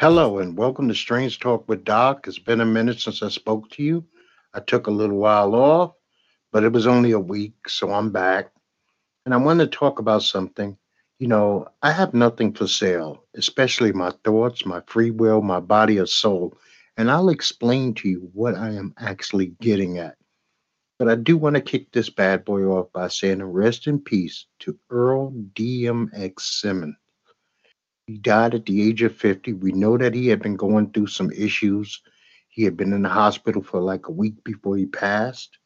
Hello and welcome to Strange Talk with Doc. It's been a minute since I spoke to you. I took a little while off, but it was only a week, so I'm back. And I want to talk about something. You know, I have nothing for sale, especially my thoughts, my free will, my body or soul. And I'll explain to you what I am actually getting at. But I do want to kick this bad boy off by saying rest in peace to Earl DMX Simmons. He died at the age of 50. We know that he had been going through some issues. He had been in the hospital for like a week before he passed.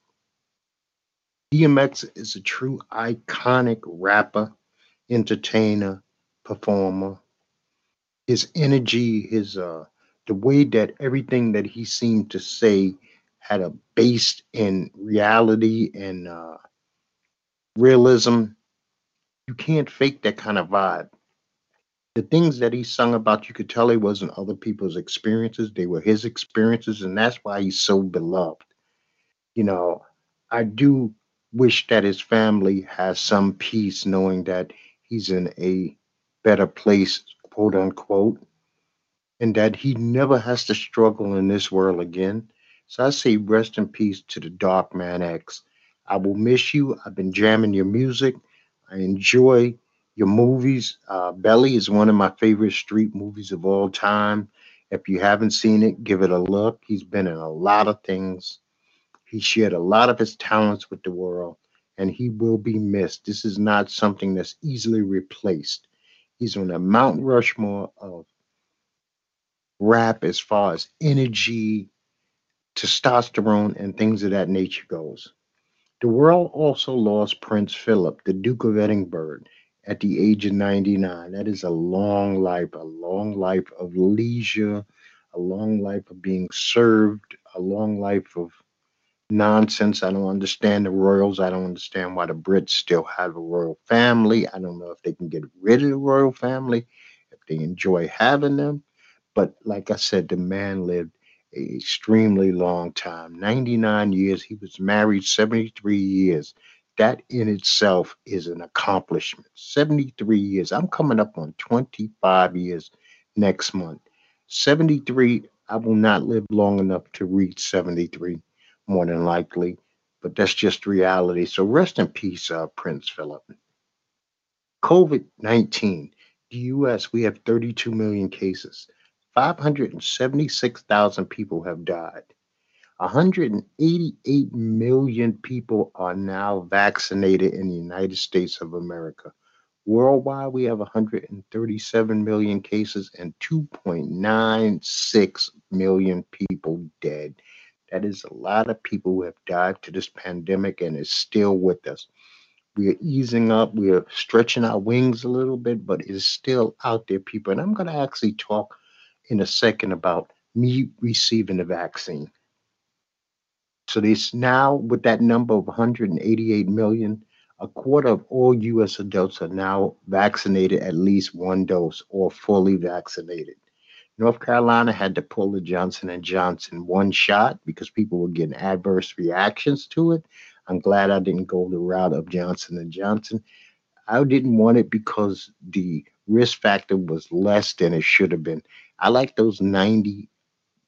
DMX is a true iconic rapper, entertainer, performer. His energy, his uh the way that everything that he seemed to say had a base in reality and uh realism. You can't fake that kind of vibe the things that he sung about, you could tell it wasn't other people's experiences. They were his experiences, and that's why he's so beloved. You know, I do wish that his family has some peace knowing that he's in a better place, quote unquote, and that he never has to struggle in this world again. So I say rest in peace to the Dark Man X. I will miss you. I've been jamming your music. I enjoy your movies. Uh, Belly is one of my favorite street movies of all time. If you haven't seen it, give it a look. He's been in a lot of things. He shared a lot of his talents with the world, and he will be missed. This is not something that's easily replaced. He's on the Mount Rushmore of rap as far as energy, testosterone, and things of that nature goes. The world also lost Prince Philip, the Duke of Edinburgh at the age of 99. That is a long life, a long life of leisure, a long life of being served, a long life of nonsense. I don't understand the royals. I don't understand why the Brits still have a royal family. I don't know if they can get rid of the royal family, if they enjoy having them. But like I said, the man lived a extremely long time 99 years. He was married 73 years that in itself is an accomplishment. 73 years. I'm coming up on 25 years next month. 73, I will not live long enough to reach 73, more than likely, but that's just reality. So rest in peace, uh, Prince Philip. COVID 19, the US, we have 32 million cases. 576,000 people have died. 188 million people are now vaccinated in the United States of America. Worldwide, we have 137 million cases and 2.96 million people dead. That is a lot of people who have died to this pandemic and is still with us. We are easing up, we are stretching our wings a little bit, but it's still out there, people. And I'm going to actually talk in a second about me receiving the vaccine. So this now with that number of 188 million, a quarter of all U.S. adults are now vaccinated at least one dose or fully vaccinated. North Carolina had to pull the Johnson and Johnson one shot because people were getting adverse reactions to it. I'm glad I didn't go the route of Johnson and Johnson. I didn't want it because the risk factor was less than it should have been. I like those 90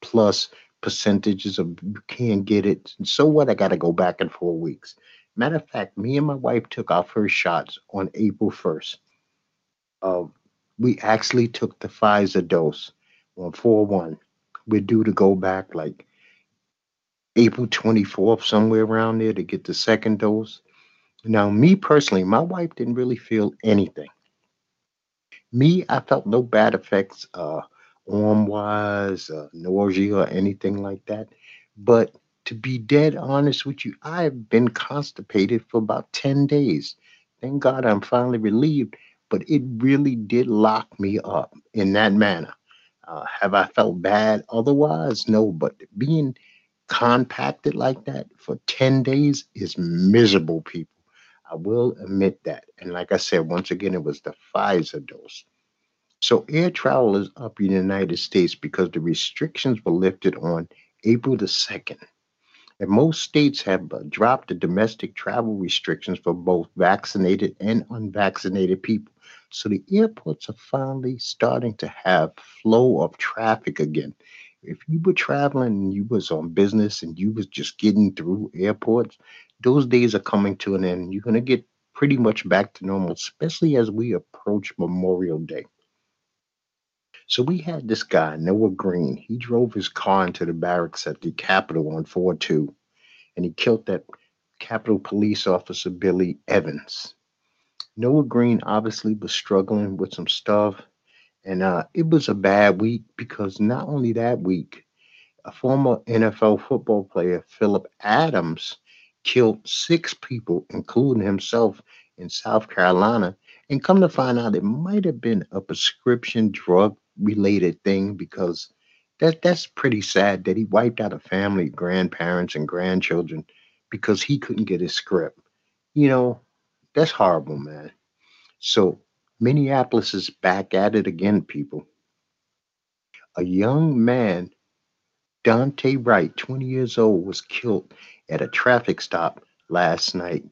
plus percentages of you can't get it. And So what? I got to go back in four weeks. Matter of fact, me and my wife took our first shots on April 1st. Uh, we actually took the Pfizer dose on 4 1. We're due to go back like April 24th, somewhere around there, to get the second dose. Now, me personally, my wife didn't really feel anything. Me, I felt no bad effects, uh, arm wise, uh, nausea, or anything like that. But to be dead honest with you, I have been constipated for about 10 days. Thank God I'm finally relieved, but it really did lock me up in that manner. Uh, have I felt bad otherwise? No, but being compacted like that for 10 days is miserable, people. I will admit that. And like I said, once again, it was the Pfizer dose. So air travel is up in the United States because the restrictions were lifted on April the 2nd. And most states have uh, dropped the domestic travel restrictions for both vaccinated and unvaccinated people. So the airports are finally starting to have flow of traffic again. If you were traveling and you was on business and you was just getting through airports, those days are coming to an end. You're going to get pretty much back to normal, especially as we approach Memorial Day. So we had this guy, Noah Green. He drove his car into the barracks at the Capitol on 4 2, and he killed that Capitol police officer, Billy Evans. Noah Green obviously was struggling with some stuff, and uh, it was a bad week because not only that week, a former NFL football player, Phillip Adams, killed six people, including himself, in South Carolina. And come to find out, it might have been a prescription drug related thing because that that's pretty sad that he wiped out a family, grandparents and grandchildren because he couldn't get his script. You know, that's horrible, man. So Minneapolis is back at it again, people. A young man, Daunte Wright, 20 years old, was killed at a traffic stop last night,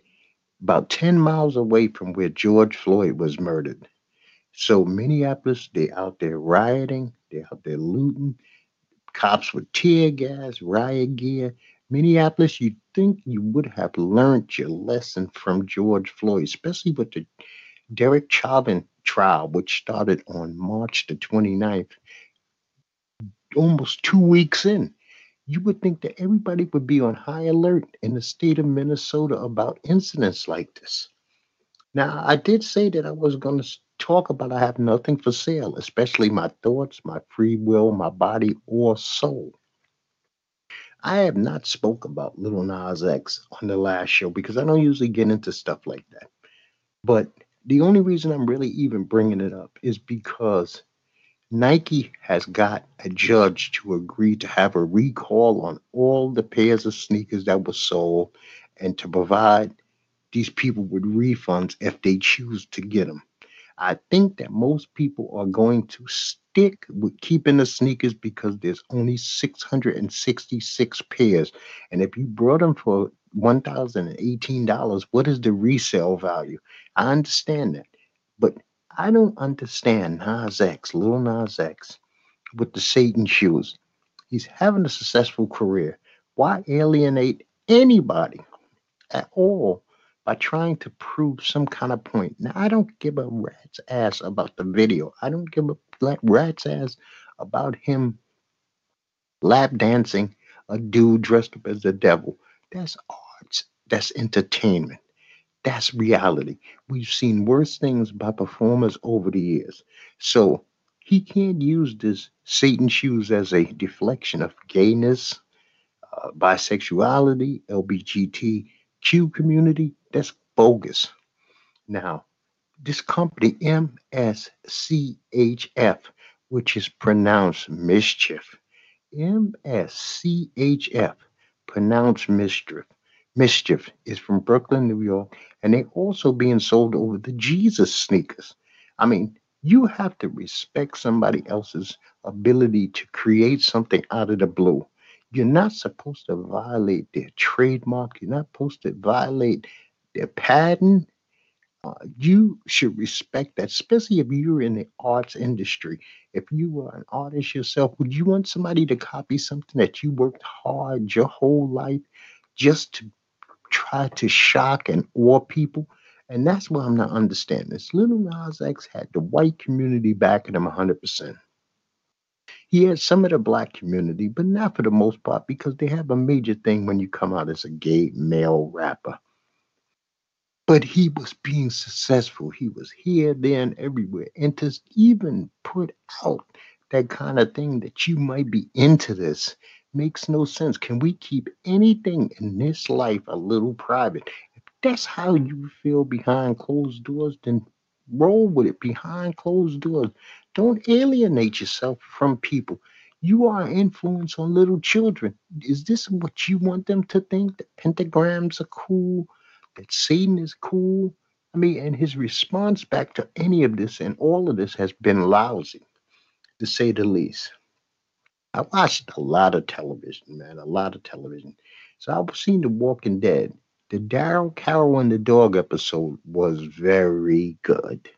about 10 miles away from where George Floyd was murdered. So Minneapolis, they're out there rioting, they out there looting, cops with tear gas, riot gear. Minneapolis, you think you would have learned your lesson from George Floyd, especially with the Derek Chauvin trial, which started on March the 29th, almost two weeks in you would think that everybody would be on high alert in the state of Minnesota about incidents like this. Now, I did say that I was going to talk about I have nothing for sale, especially my thoughts, my free will, my body, or soul. I have not spoke about Little Nas X on the last show because I don't usually get into stuff like that. But the only reason I'm really even bringing it up is because Nike has got a judge to agree to have a recall on all the pairs of sneakers that were sold and to provide these people with refunds if they choose to get them. I think that most people are going to stick with keeping the sneakers because there's only 666 pairs. And if you brought them for $1,018, what is the resale value? I understand that. But I don't understand Nas X, Lil Nas X, with the Satan shoes. He's having a successful career. Why alienate anybody at all by trying to prove some kind of point? Now, I don't give a rat's ass about the video. I don't give a rat's ass about him lap dancing a dude dressed up as the devil. That's arts. That's entertainment. That's reality. We've seen worse things by performers over the years. So he can't use this Satan shoes as a deflection of gayness, uh, bisexuality, LGBTQ community. That's bogus. Now, this company, MSCHF, which is pronounced mischief, MSCHF, pronounced mischief, mischief, is from Brooklyn, New York, and they also being sold over the Jesus sneakers. I mean, you have to respect somebody else's ability to create something out of the blue. You're not supposed to violate their trademark. You're not supposed to violate their patent. Uh, you should respect that, especially if you're in the arts industry. If you are an artist yourself, would you want somebody to copy something that you worked hard your whole life just to try to shock and awe people. And that's what I'm not understanding. This little Nas X had the white community backing him 100%. He had some of the black community, but not for the most part because they have a major thing when you come out as a gay male rapper. But he was being successful. He was here, there, and everywhere. And to even put out that kind of thing that you might be into this makes no sense. Can we keep anything in this life a little private? If that's how you feel behind closed doors, then roll with it behind closed doors. Don't alienate yourself from people. You are influence on little children. Is this what you want them to think? That pentagrams are cool, that Satan is cool. I mean, and his response back to any of this and all of this has been lousy, to say the least. I watched a lot of television, man, a lot of television. So I've seen The Walking Dead. The Daryl Carol and the dog episode was very good.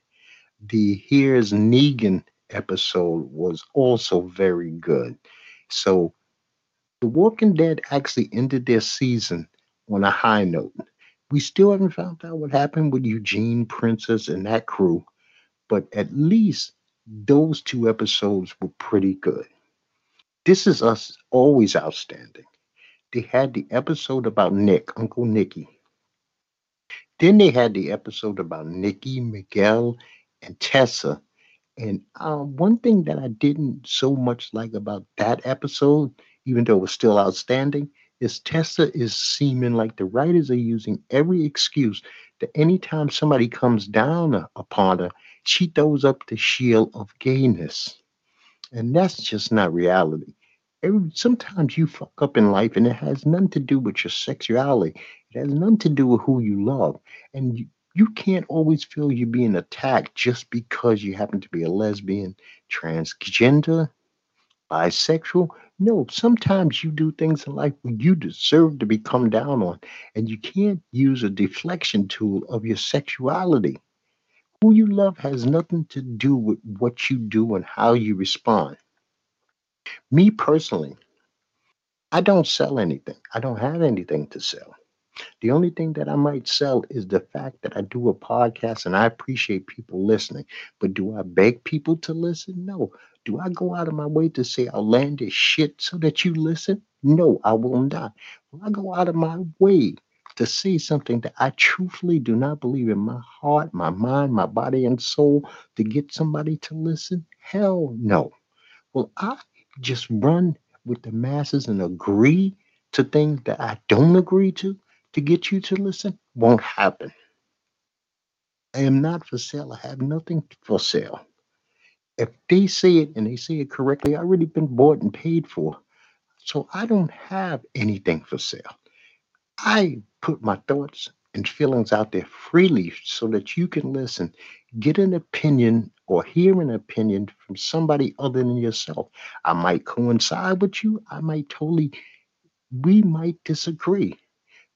The Here's Negan episode was also very good. So The Walking Dead actually ended their season on a high note. We still haven't found out what happened with Eugene, Princess, and that crew, but at least those two episodes were pretty good. This is us always outstanding. They had the episode about Nick, Uncle Nicky. Then they had the episode about Nikki, Miguel, and Tessa. And uh, one thing that I didn't so much like about that episode, even though it was still outstanding, is Tessa is seeming like the writers are using every excuse that anytime somebody comes down upon her, she throws up the shield of gayness. And that's just not reality. Every, sometimes you fuck up in life and it has nothing to do with your sexuality. It has nothing to do with who you love. And you, you can't always feel you're being attacked just because you happen to be a lesbian, transgender, bisexual. No, sometimes you do things in life where you deserve to be come down on, and you can't use a deflection tool of your sexuality. Who you love has nothing to do with what you do and how you respond. Me personally, I don't sell anything. I don't have anything to sell. The only thing that I might sell is the fact that I do a podcast and I appreciate people listening. But do I beg people to listen? No. Do I go out of my way to say outlandish shit so that you listen? No, I will not. Will I go out of my way to say something that I truthfully do not believe in my heart, my mind, my body, and soul to get somebody to listen? Hell no. Well, I just run with the masses and agree to things that I don't agree to to get you to listen won't happen. I am not for sale. I have nothing for sale. If they say it and they say it correctly, I already been bought and paid for. So I don't have anything for sale. I put my thoughts and feelings out there freely so that you can listen, get an opinion or hear an opinion from somebody other than yourself. I might coincide with you, I might totally, we might disagree,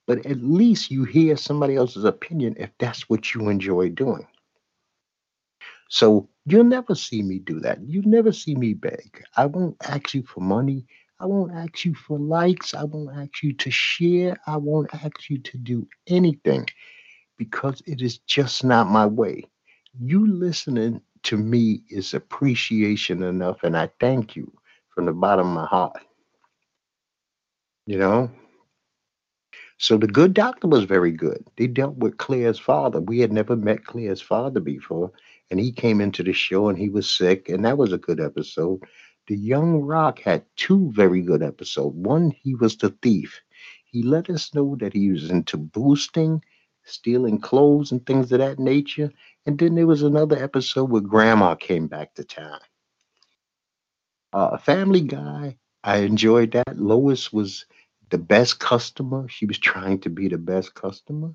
but at least you hear somebody else's opinion if that's what you enjoy doing. So you'll never see me do that. You never see me beg. I won't ask you for money. I won't ask you for likes. I won't ask you to share. I won't ask you to do anything because it is just not my way. You listening to me is appreciation enough, and I thank you from the bottom of my heart. You know? So the good doctor was very good. They dealt with Claire's father. We had never met Claire's father before, and he came into the show and he was sick, and that was a good episode. The Young Rock had two very good episodes. One, he was the thief. He let us know that he was into boosting, stealing clothes, and things of that nature. And then there was another episode where Grandma came back to town. Uh, Family Guy, I enjoyed that. Lois was the best customer. She was trying to be the best customer.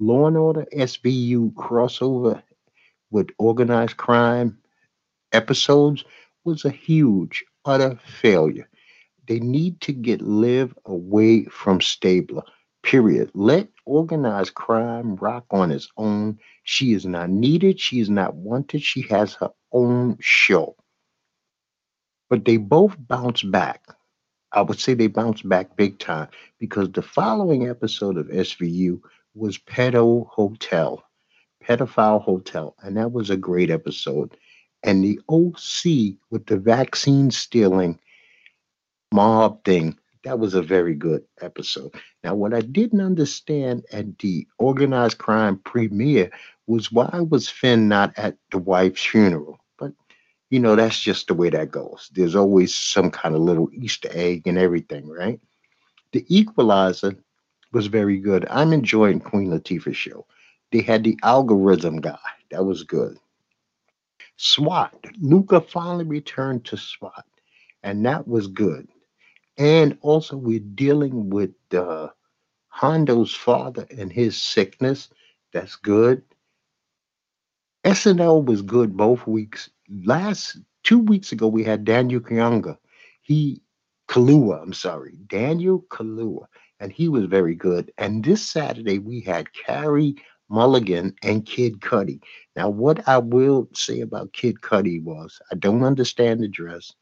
Law and Order SVU crossover with organized crime episodes was a huge, utter failure. They need to get Liv away from Stabler. Period. Let organized crime rock on its own. She is not needed. She is not wanted. She has her own show. But they both bounce back. I would say they bounce back big time because the following episode of SVU was Pedo Hotel, Pedophile Hotel, and that was a great episode and the OC with the vaccine stealing mob thing that was a very good episode. Now, what I didn't understand at the organized crime premiere was why was Finn not at the wife's funeral? But you know, that's just the way that goes. There's always some kind of little Easter egg and everything, right? The Equalizer was very good. I'm enjoying Queen Latifah's show. They had the algorithm guy. That was good. SWAT. Luca finally returned to SWAT, and that was good. And also, we're dealing with uh, Hondo's father and his sickness. That's good. SNL was good both weeks. Last two weeks ago, we had Daniel Kayunga. He Kaluuya, I'm sorry, Daniel Kaluuya, and he was very good. And this Saturday we had Carey Mulligan and Kid Cudi. Now, what I will say about Kid Cudi was I don't understand the dress.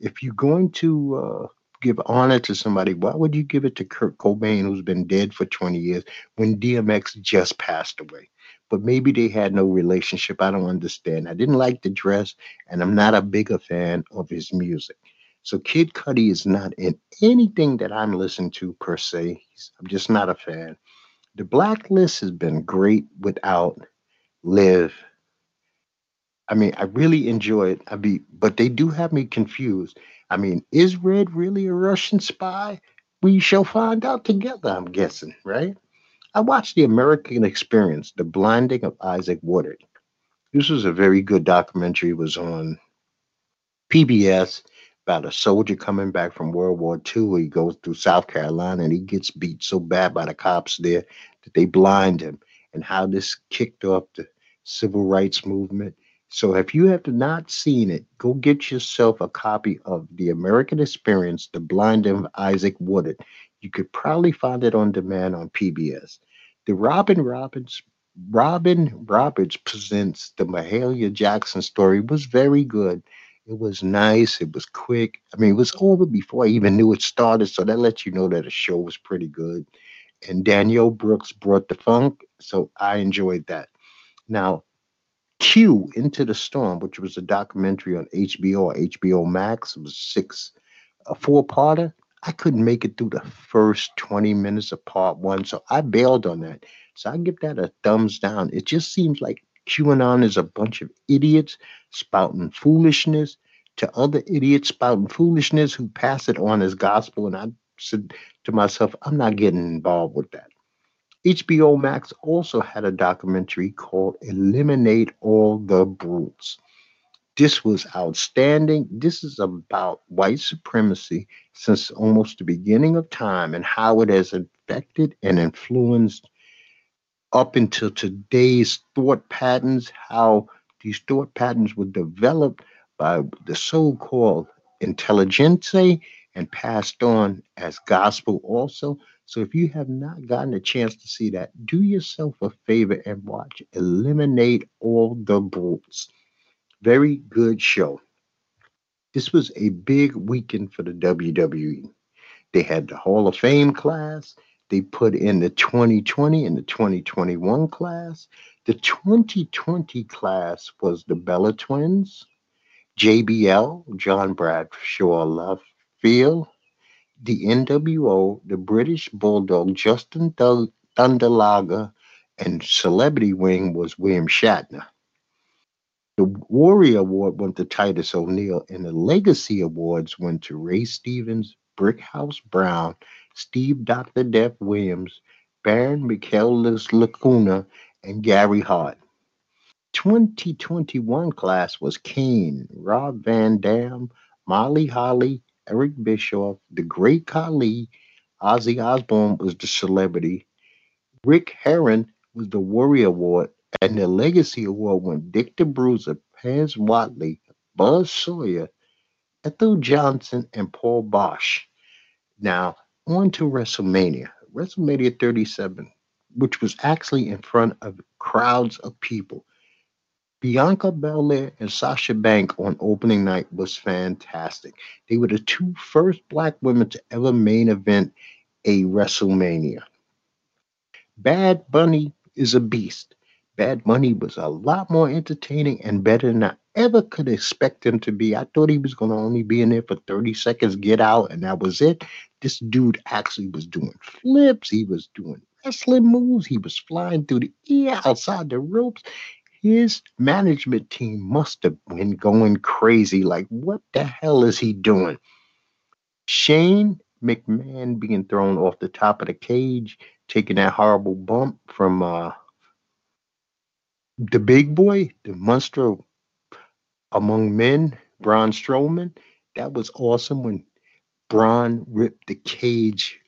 If you're going to uh, give honor to somebody, why would you give it to Kurt Cobain, who's been dead for 20 years, when DMX just passed away? But maybe they had no relationship. I don't understand. I didn't like the dress, and I'm not a bigger fan of his music. So Kid Cudi is not in anything that I'm listening to per se. I'm just not a fan. The blacklist has been great without live. I mean, I really enjoy it. I be, but they do have me confused. I mean, is Red really a Russian spy? We shall find out together, I'm guessing, right? I watched The American Experience, The Blinding of Isaac Woodard. This was a very good documentary. It was on PBS about a soldier coming back from World War II. He goes through South Carolina and he gets beat so bad by the cops there that they blind him, and how this kicked off the civil rights movement. So if you have not seen it, go get yourself a copy of The American Experience, The Blinding of Isaac Woodard. You could probably find it on demand on PBS. The Robin Robbins Robin Roberts presents the Mahalia Jackson story was very good. It was nice. It was quick. I mean, it was over before I even knew it started. So that lets you know that the show was pretty good. And Danielle Brooks brought the funk. So I enjoyed that. Now, Q Into the Storm, which was a documentary on HBO, HBO Max, it was six, a four parter. I couldn't make it through the first 20 minutes of part one. So I bailed on that. So I give that a thumbs down. It just seems like QAnon is a bunch of idiots spouting foolishness to other idiots spouting foolishness who pass it on as gospel. And I said to myself, I'm not getting involved with that. HBO Max also had a documentary called Eliminate All the Brutes. This was outstanding. This is about white supremacy since almost the beginning of time and how it has affected and influenced up until today's thought patterns, how these thought patterns were developed by the so called intelligentsia and passed on as gospel also. So if you have not gotten a chance to see that, do yourself a favor and watch Eliminate All the Brutes. Very good show. This was a big weekend for the WWE. They had the Hall of Fame class. They put in the 2020 and the 2021 class. The 2020 class was the Bella Twins, JBL, John Bradshaw Love Field, the NWO, the British Bulldog, Jushin Thunder Liger, and Celebrity Wing was William Shatner. The Warrior Award went to Titus O'Neil, and the Legacy Awards went to Ray Stevens, Brickhouse Brown, Steve Dr. Death Williams, Baron Michaelis Lacuna, and Gary Hart. 2021 class was Kane, Rob Van Dam, Molly Holly, Eric Bischoff, The Great Khali, Ozzy Osbourne was the celebrity, Rick Heron was the Warrior Award, and the Legacy Award went Dick the Bruiser, Pez Whatley, Buzz Sawyer, Ethel Johnson, and Paul Boesch. Now, on to WrestleMania. WrestleMania 37, which was actually in front of crowds of people. Bianca Belair and Sasha Bank on opening night was fantastic. They were the two first black women to ever main event a WrestleMania. Bad Bunny is a beast. Bad Bunny was a lot more entertaining and better than I ever could expect him to be. I thought he was going to only be in there for 30 seconds, get out, and that was it. This dude actually was doing flips. He was doing wrestling moves. He was flying through the air outside the ropes. His management team must have been going crazy. Like, what the hell is he doing? Shane McMahon being thrown off the top of the cage, taking that horrible bump from uh, the big boy, the monster among men, Braun Strowman. That was awesome when Braun ripped the cage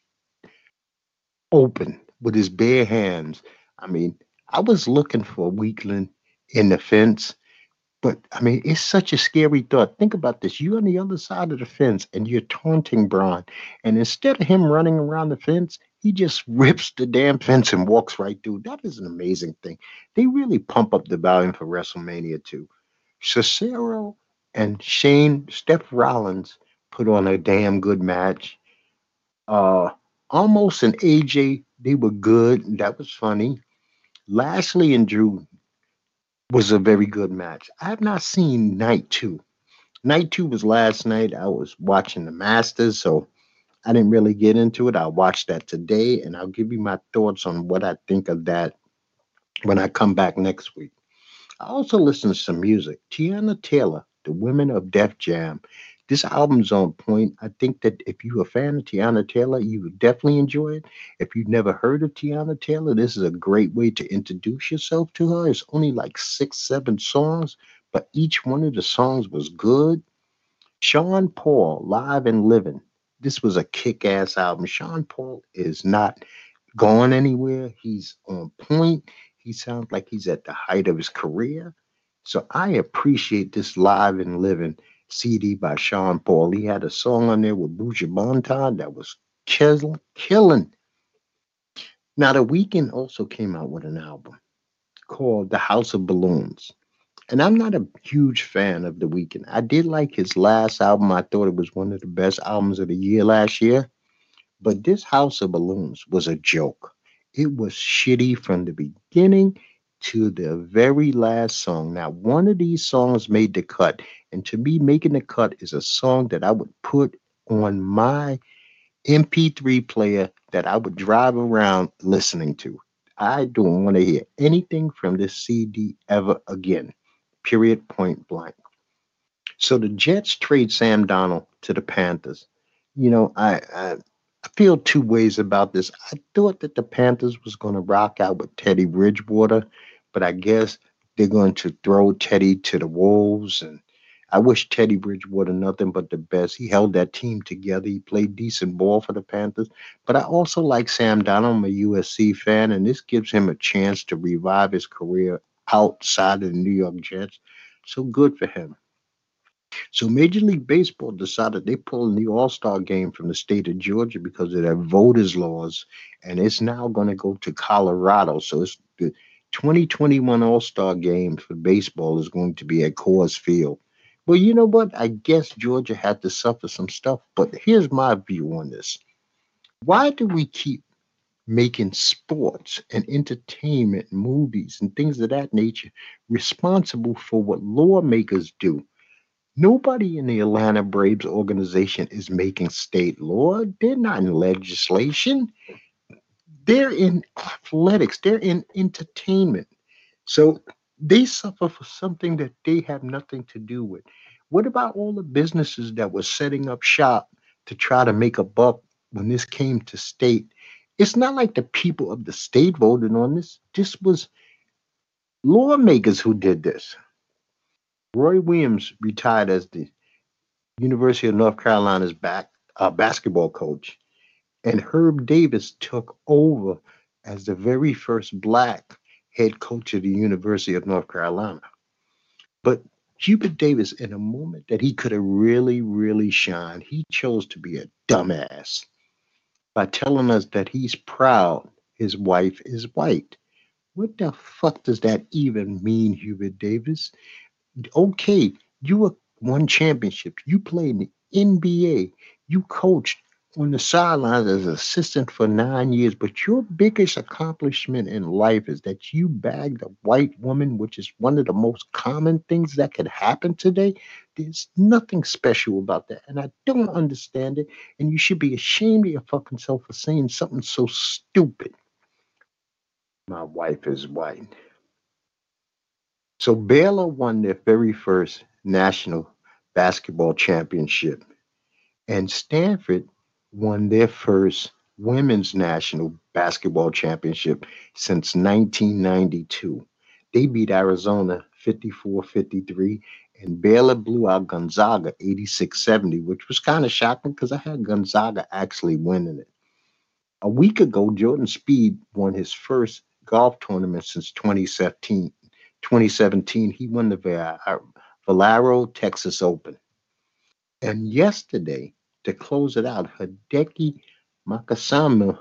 open with his bare hands. I mean, I was looking for a weakling in the fence, but I mean, it's such a scary thought. Think about this. You're on the other side of the fence and you're taunting Braun. And instead of him running around the fence, he just rips the damn fence and walks right through. That is an amazing thing. They really pump up the volume for WrestleMania too. Cesaro and Shane, Seth Rollins put on a damn good match. Uh, Omos and AJ, they were good. That was funny. Lashley and Drew was a very good match. I have not seen night two. Night two was last night. I was watching the Masters, so I didn't really get into it. I'll watch that today and I'll give you my thoughts on what I think of that when I come back next week. I also listened to some music. Teyana Taylor, the Women of Def Jam. This album's on point. I think that if you're a fan of Teyana Taylor, you would definitely enjoy it. If you've never heard of Teyana Taylor, this is a great way to introduce yourself to her. It's only like six, seven songs, but each one of the songs was good. Sean Paul, Live and Living this was a kick-ass album. Sean Paul is not going anywhere. He's on point. He sounds like he's at the height of his career. So I appreciate this live and living CD by Sean Paul. He had a song on there with Buju Banton that was kill- killing. Now the Weeknd also came out with an album called The House of Balloons and I'm not a huge fan of The Weeknd. I did like his last album. I thought it was one of the best albums of the year last year. But this House of Balloons was a joke. It was shitty from the beginning to the very last song. Now, one of these songs made the cut. And to me, making the cut is a song that I would put on my MP3 player that I would drive around listening to. I don't want to hear anything from this CD ever again period, point blank. So the Jets trade Sam Darnold to the Panthers. You know, I, I I feel two ways about this. I thought that the Panthers was going to rock out with Teddy Bridgewater, but I guess they're going to throw Teddy to the wolves. And I wish Teddy Bridgewater nothing but the best. He held that team together. He played decent ball for the Panthers. But I also like Sam Darnold. I'm a USC fan, and this gives him a chance to revive his career outside of the New York Jets. So good for him. So Major League Baseball decided they pulled the All Star game from the state of Georgia because of their voters laws, and it's now going to go to Colorado. So it's the 2021 All Star game for baseball is going to be at Coors Field. Well, you know what? I guess Georgia had to suffer some stuff, but here's my view on this. Why do we keep making sports and entertainment, movies, and things of that nature responsible for what lawmakers do. Nobody in the Atlanta Braves organization is making state law. They're not in legislation. They're in athletics. They're in entertainment. So they suffer for something that they have nothing to do with. What about all the businesses that were setting up shop to try to make a buck when this came to state it's not like the people of the state voted on this. This was lawmakers who did this. Roy Williams retired as the University of North Carolina's back uh, basketball coach, and Herb Davis took over as the very first black head coach of the University of North Carolina. But Hubert Davis, in a moment that he could have really, really shined, he chose to be a dumbass by telling us that he's proud his wife is white. What the fuck does that even mean, Hubert Davis? Okay, you won championships. You played in the NBA. You coached on the sidelines as an assistant for nine years, but your biggest accomplishment in life is that you bagged a white woman, which is one of the most common things that could happen today. There's nothing special about that. And I don't understand it. And you should be ashamed of your fucking self for saying something so stupid. My wife is white. So Baylor won their very first national basketball championship, and Stanford won their first women's national basketball championship since 1992. They beat Arizona 54 53, and Baylor blew out Gonzaga 86 70, which was kind of shocking because I had Gonzaga actually winning it. A week ago, Jordan Spieth won his first golf tournament since 2017. 2017 he won the uh, Valero Texas Open. And yesterday, to close it out, Hideki Matsuyama,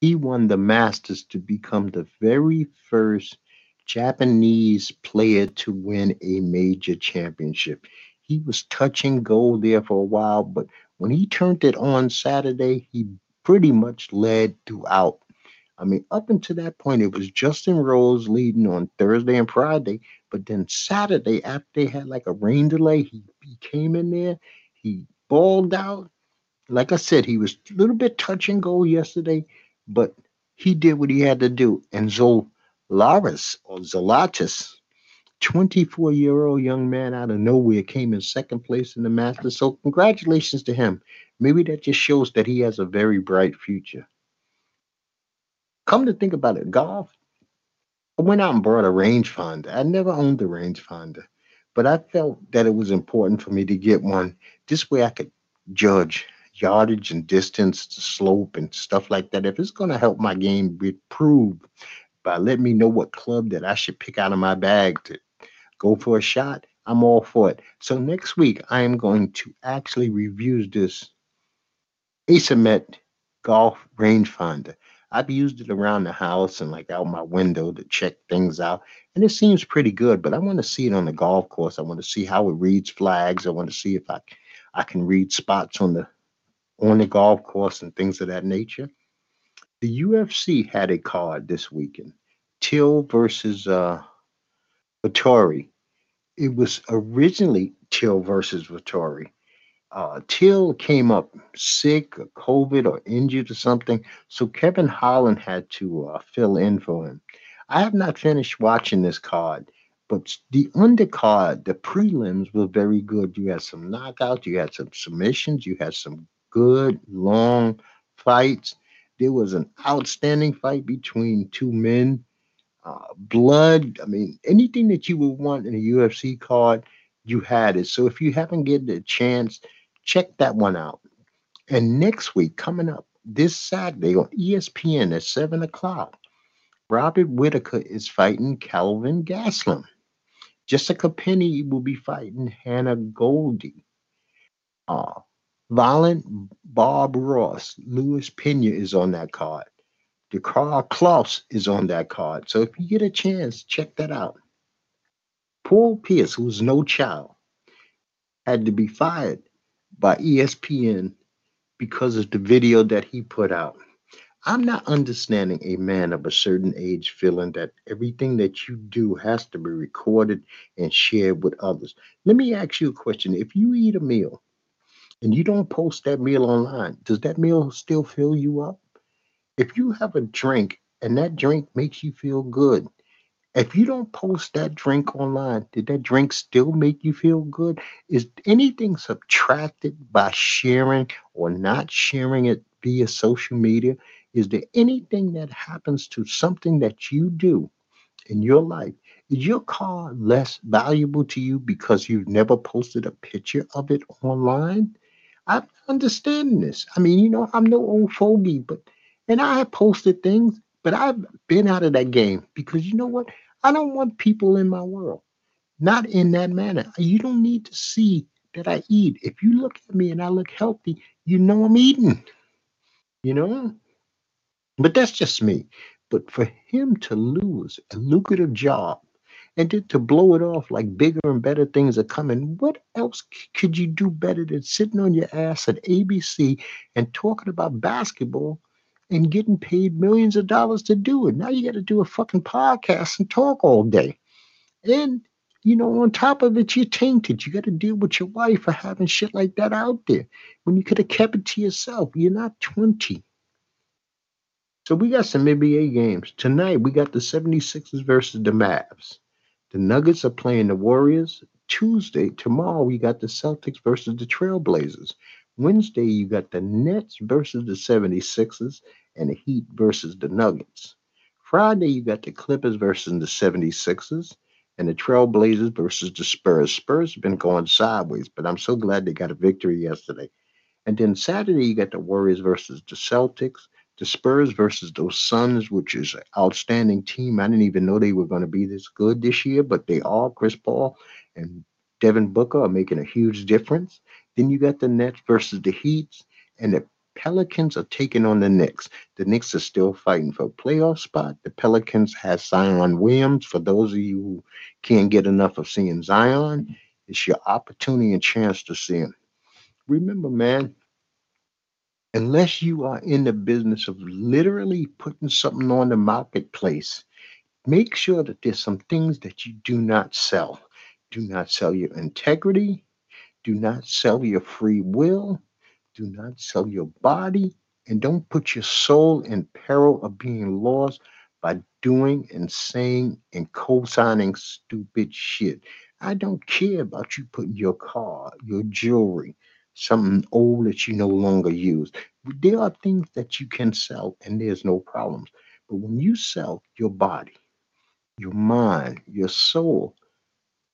he won the Masters to become the very first Japanese player to win a major championship. He was touching gold there for a while, but when he turned it on Saturday, he pretty much led throughout. I mean, up until that point, it was Justin Rose leading on Thursday and Friday, but then Saturday, after they had like a rain delay, he, he came in there, he balled out. Like I said, he was a little bit touch and go yesterday, but he did what he had to do. And Zol Laris or Zalatis, 24 year old young man out of nowhere, came in second place in the Masters. So, congratulations to him. Maybe that just shows that he has a very bright future. Come to think about it, golf. I went out and bought a rangefinder. I never owned a rangefinder, but I felt that it was important for me to get one. This way I could judge yardage and distance, slope, and stuff like that. If it's going to help my game improve by letting me know what club that I should pick out of my bag to go for a shot, I'm all for it. So next week, I am going to actually review this Acermet golf rangefinder. I've used it around the house and like out my window to check things out, and it seems pretty good. But I want to see it on the golf course. I want to see how it reads flags. I want to see if I I can read spots on the on the golf course and things of that nature. The UFC had a card this weekend. Till versus uh Vettori. It was originally Till versus Vettori. Uh, Till came up sick or COVID or injured or something, so Kevin Holland had to uh, fill in for him. I have not finished watching this card, but the undercard, the prelims were very good. You had some knockouts, you had some submissions, you had some good long fights. There was an outstanding fight between two men. Uh, blood, I mean, anything that you would want in a UFC card, you had it. So if you haven't get a chance, check that one out. And next week, coming up this Saturday on ESPN at 7 o'clock, Robert Whittaker is fighting Kelvin Gastelum. Jessica Penne will be fighting Hannah Goldy. Uh, Violent Bob Ross, Luis Pena is on that card. DeCarl Klaus is on that card. So if you get a chance, check that out. Paul Pierce, who's no child, had to be fired by ESPN because of the video that he put out. I'm not understanding a man of a certain age feeling that everything that you do has to be recorded and shared with others. Let me ask you a question. If you eat a meal and you don't post that meal online, does that meal still fill you up? If you have a drink and that drink makes you feel good, if you don't post that drink online, did that drink still make you feel good? Is anything subtracted by sharing or not sharing it via social media? Is there anything that happens to something that you do in your life? Is your car less valuable to you because you've never posted a picture of it online? I'm understanding this. I mean, you know, I'm no old fogey, but and I have posted things, but I've been out of that game because you know what? I don't want people in my world, not in that manner. You don't need to see that I eat. If you look at me and I look healthy, you know I'm eating, you know? But that's just me. But for him to lose a lucrative job and then to blow it off like bigger and better things are coming. What else could you do better than sitting on your ass at ABC and talking about basketball and getting paid millions of dollars to do it? Now you got to do a fucking podcast and talk all day. And you know, on top of it, you're tainted. You got to deal with your wife for having shit like that out there when you could have kept it to yourself. You're not 20. So we got some NBA games. Tonight, we got the 76ers versus the Mavs. The Nuggets are playing the Warriors. Tuesday, tomorrow, we got the Celtics versus the Trailblazers. Wednesday, you got the Nets versus the 76ers and the Heat versus the Nuggets. Friday, you got the Clippers versus the 76ers and the Trailblazers versus the Spurs. Spurs have been going sideways, but I'm so glad they got a victory yesterday. And then Saturday, you got the Warriors versus the Celtics, the Spurs versus those Suns, which is an outstanding team. I didn't even know they were going to be this good this year, but they are. Chris Paul and Devin Booker are making a huge difference. Then you got the Nets versus the Heats, and the Pelicans are taking on the Knicks. The Knicks are still fighting for a playoff spot. The Pelicans has Zion Williams. For those of you who can't get enough of seeing Zion, it's your opportunity and chance to see him. Remember, man, unless you are in the business of literally putting something on the marketplace, make sure that there's some things that you do not sell. Do not sell your integrity. Do not sell your free will do not sell your body and don't put your soul in peril of being lost by doing and saying and co-signing stupid shit. I don't care about you putting your car, your jewelry, something old that you no longer use. There are things that you can sell and there's no problems. But when you sell your body, your mind, your soul,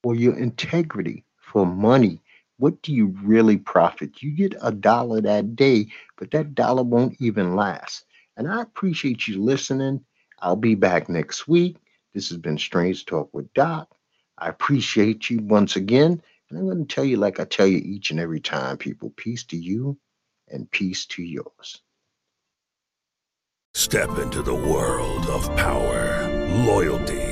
or your integrity for money what do you really profit? You get a dollar that day, but that dollar won't even last. And I appreciate you listening. I'll be back next week. This has been Strange Talk with Doc. I appreciate you once again. And I'm going to tell you, like I tell you each and every time, people, peace to you and peace to yours. Step into the world of power, loyalty,